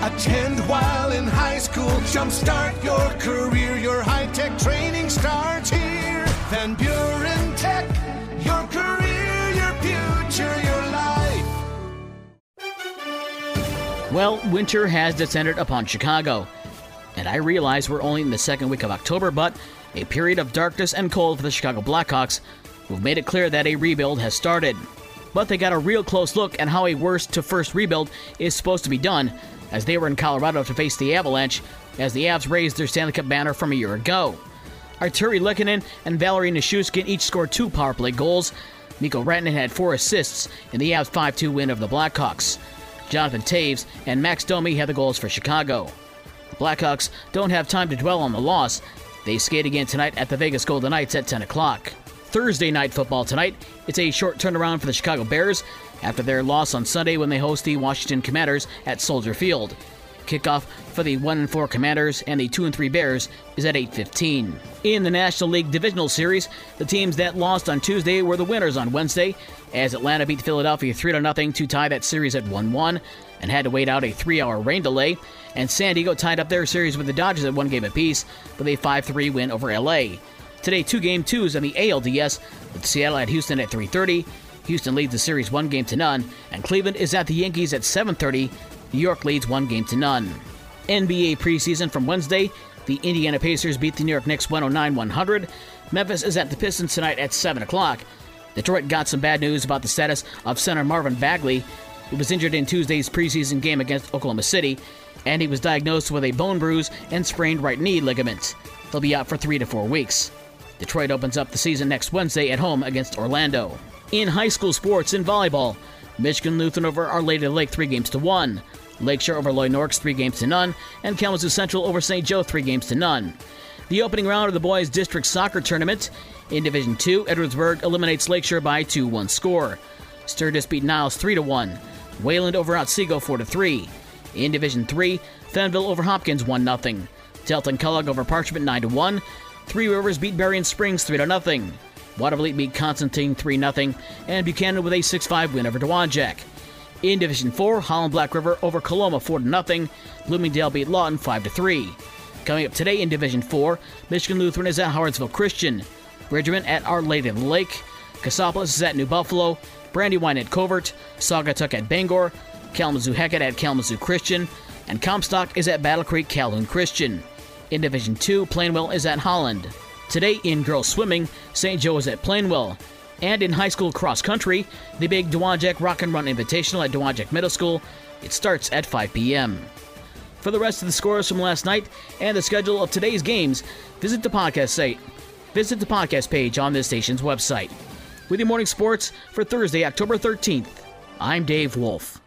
Attend while in high school. Jumpstart your career. Your high tech training starts here. Van Buren Tech. Your career, your future, your life. Well, winter has descended upon Chicago. And I realize we're only in the second week of October, but a period of darkness and cold for the Chicago Blackhawks, who've made it clear that a rebuild has started. But they got a real close look at how a worst to first rebuild is supposed to be done, as they were in Colorado to face the Avalanche, as the Avs raised their Stanley Cup banner from a year ago. Artturi Lehkonen and Valeri Nichushkin each scored two power play goals. Mikko Rantanen had four assists in the Avs 5 2 win over the Blackhawks. Jonathan Toews and Max Domi had the goals for Chicago. The Blackhawks don't have time to dwell on the loss. They skate again tonight at the Vegas Golden Knights at 10 o'clock. Thursday night football tonight. It's a short turnaround for the Chicago Bears after their loss on Sunday when they host the Washington Commanders at Soldier Field. Kickoff for the 1 and 4 Commanders and the 2 and 3 Bears is at 8:15. In the National League Divisional Series, the teams that lost on Tuesday were the winners on Wednesday, as Atlanta beat Philadelphia 3 0 to tie that series at 1-1 and had to wait out a 3-hour rain delay, and San Diego tied up their series with the Dodgers at one game apiece with a 5-3 win over LA. Today, two game twos on the ALDS with Seattle at Houston at 3:30. Houston leads the series one game to none, and Cleveland is at the Yankees at 7:30. New York leads one game to none. NBA preseason from Wednesday. The Indiana Pacers beat the New York Knicks 109 100. Memphis is at the Pistons tonight at 7 o'clock. Detroit got some bad news about the status of center Marvin Bagley. He was injured in Tuesday's preseason game against Oklahoma City, and he was diagnosed with a bone bruise and sprained right knee ligament. He'll be out for three to four weeks. Detroit opens up the season next Wednesday at home against Orlando. In high school sports in volleyball, Michigan Lutheran over Our Lake three games to one. Lakeshore over Loy Norrix three games to none, and Kalamazoo Central over St. Joe three games to none. The opening round of the boys' district soccer tournament in Division Two, Edwardsburg eliminates Lakeshore by 2-1 score. Sturgis beat Niles three to one. Wayland over Otsego four to three. In Division Three, Fenville over Hopkins 1-0. Delton Kellogg over Parchment 9-1. Three Rivers beat Berrien Springs 3 0. Watervliet beat Constantine 3 0, and Buchanan with a 6 5 win over Dowagiac. In Division 4, Holland Black River over Coloma 4 0. Bloomingdale beat Lawton 5 3. Coming up today in Division 4, Michigan Lutheran is at Howardsville Christian. Bridgman at Our Lady of the Lake. Cassopolis is at New Buffalo. Brandywine at Covert. Saugatuck at Bangor. Kalamazoo Hackett at Kalamazoo Christian. And Comstock is at Battle Creek Calhoun Christian. In Division 2, Plainwell is at Holland. Today in girls swimming, St. Joe is at Plainwell. And in high school cross country, the big Dowagiac Rock and Run Invitational at Dowagiac Middle School. It starts at 5 p.m. For the rest of the scores from last night and the schedule of today's games, visit the podcast site. Visit the podcast page on this station's website. With your morning sports for Thursday, October 13th, I'm Dave Wolf.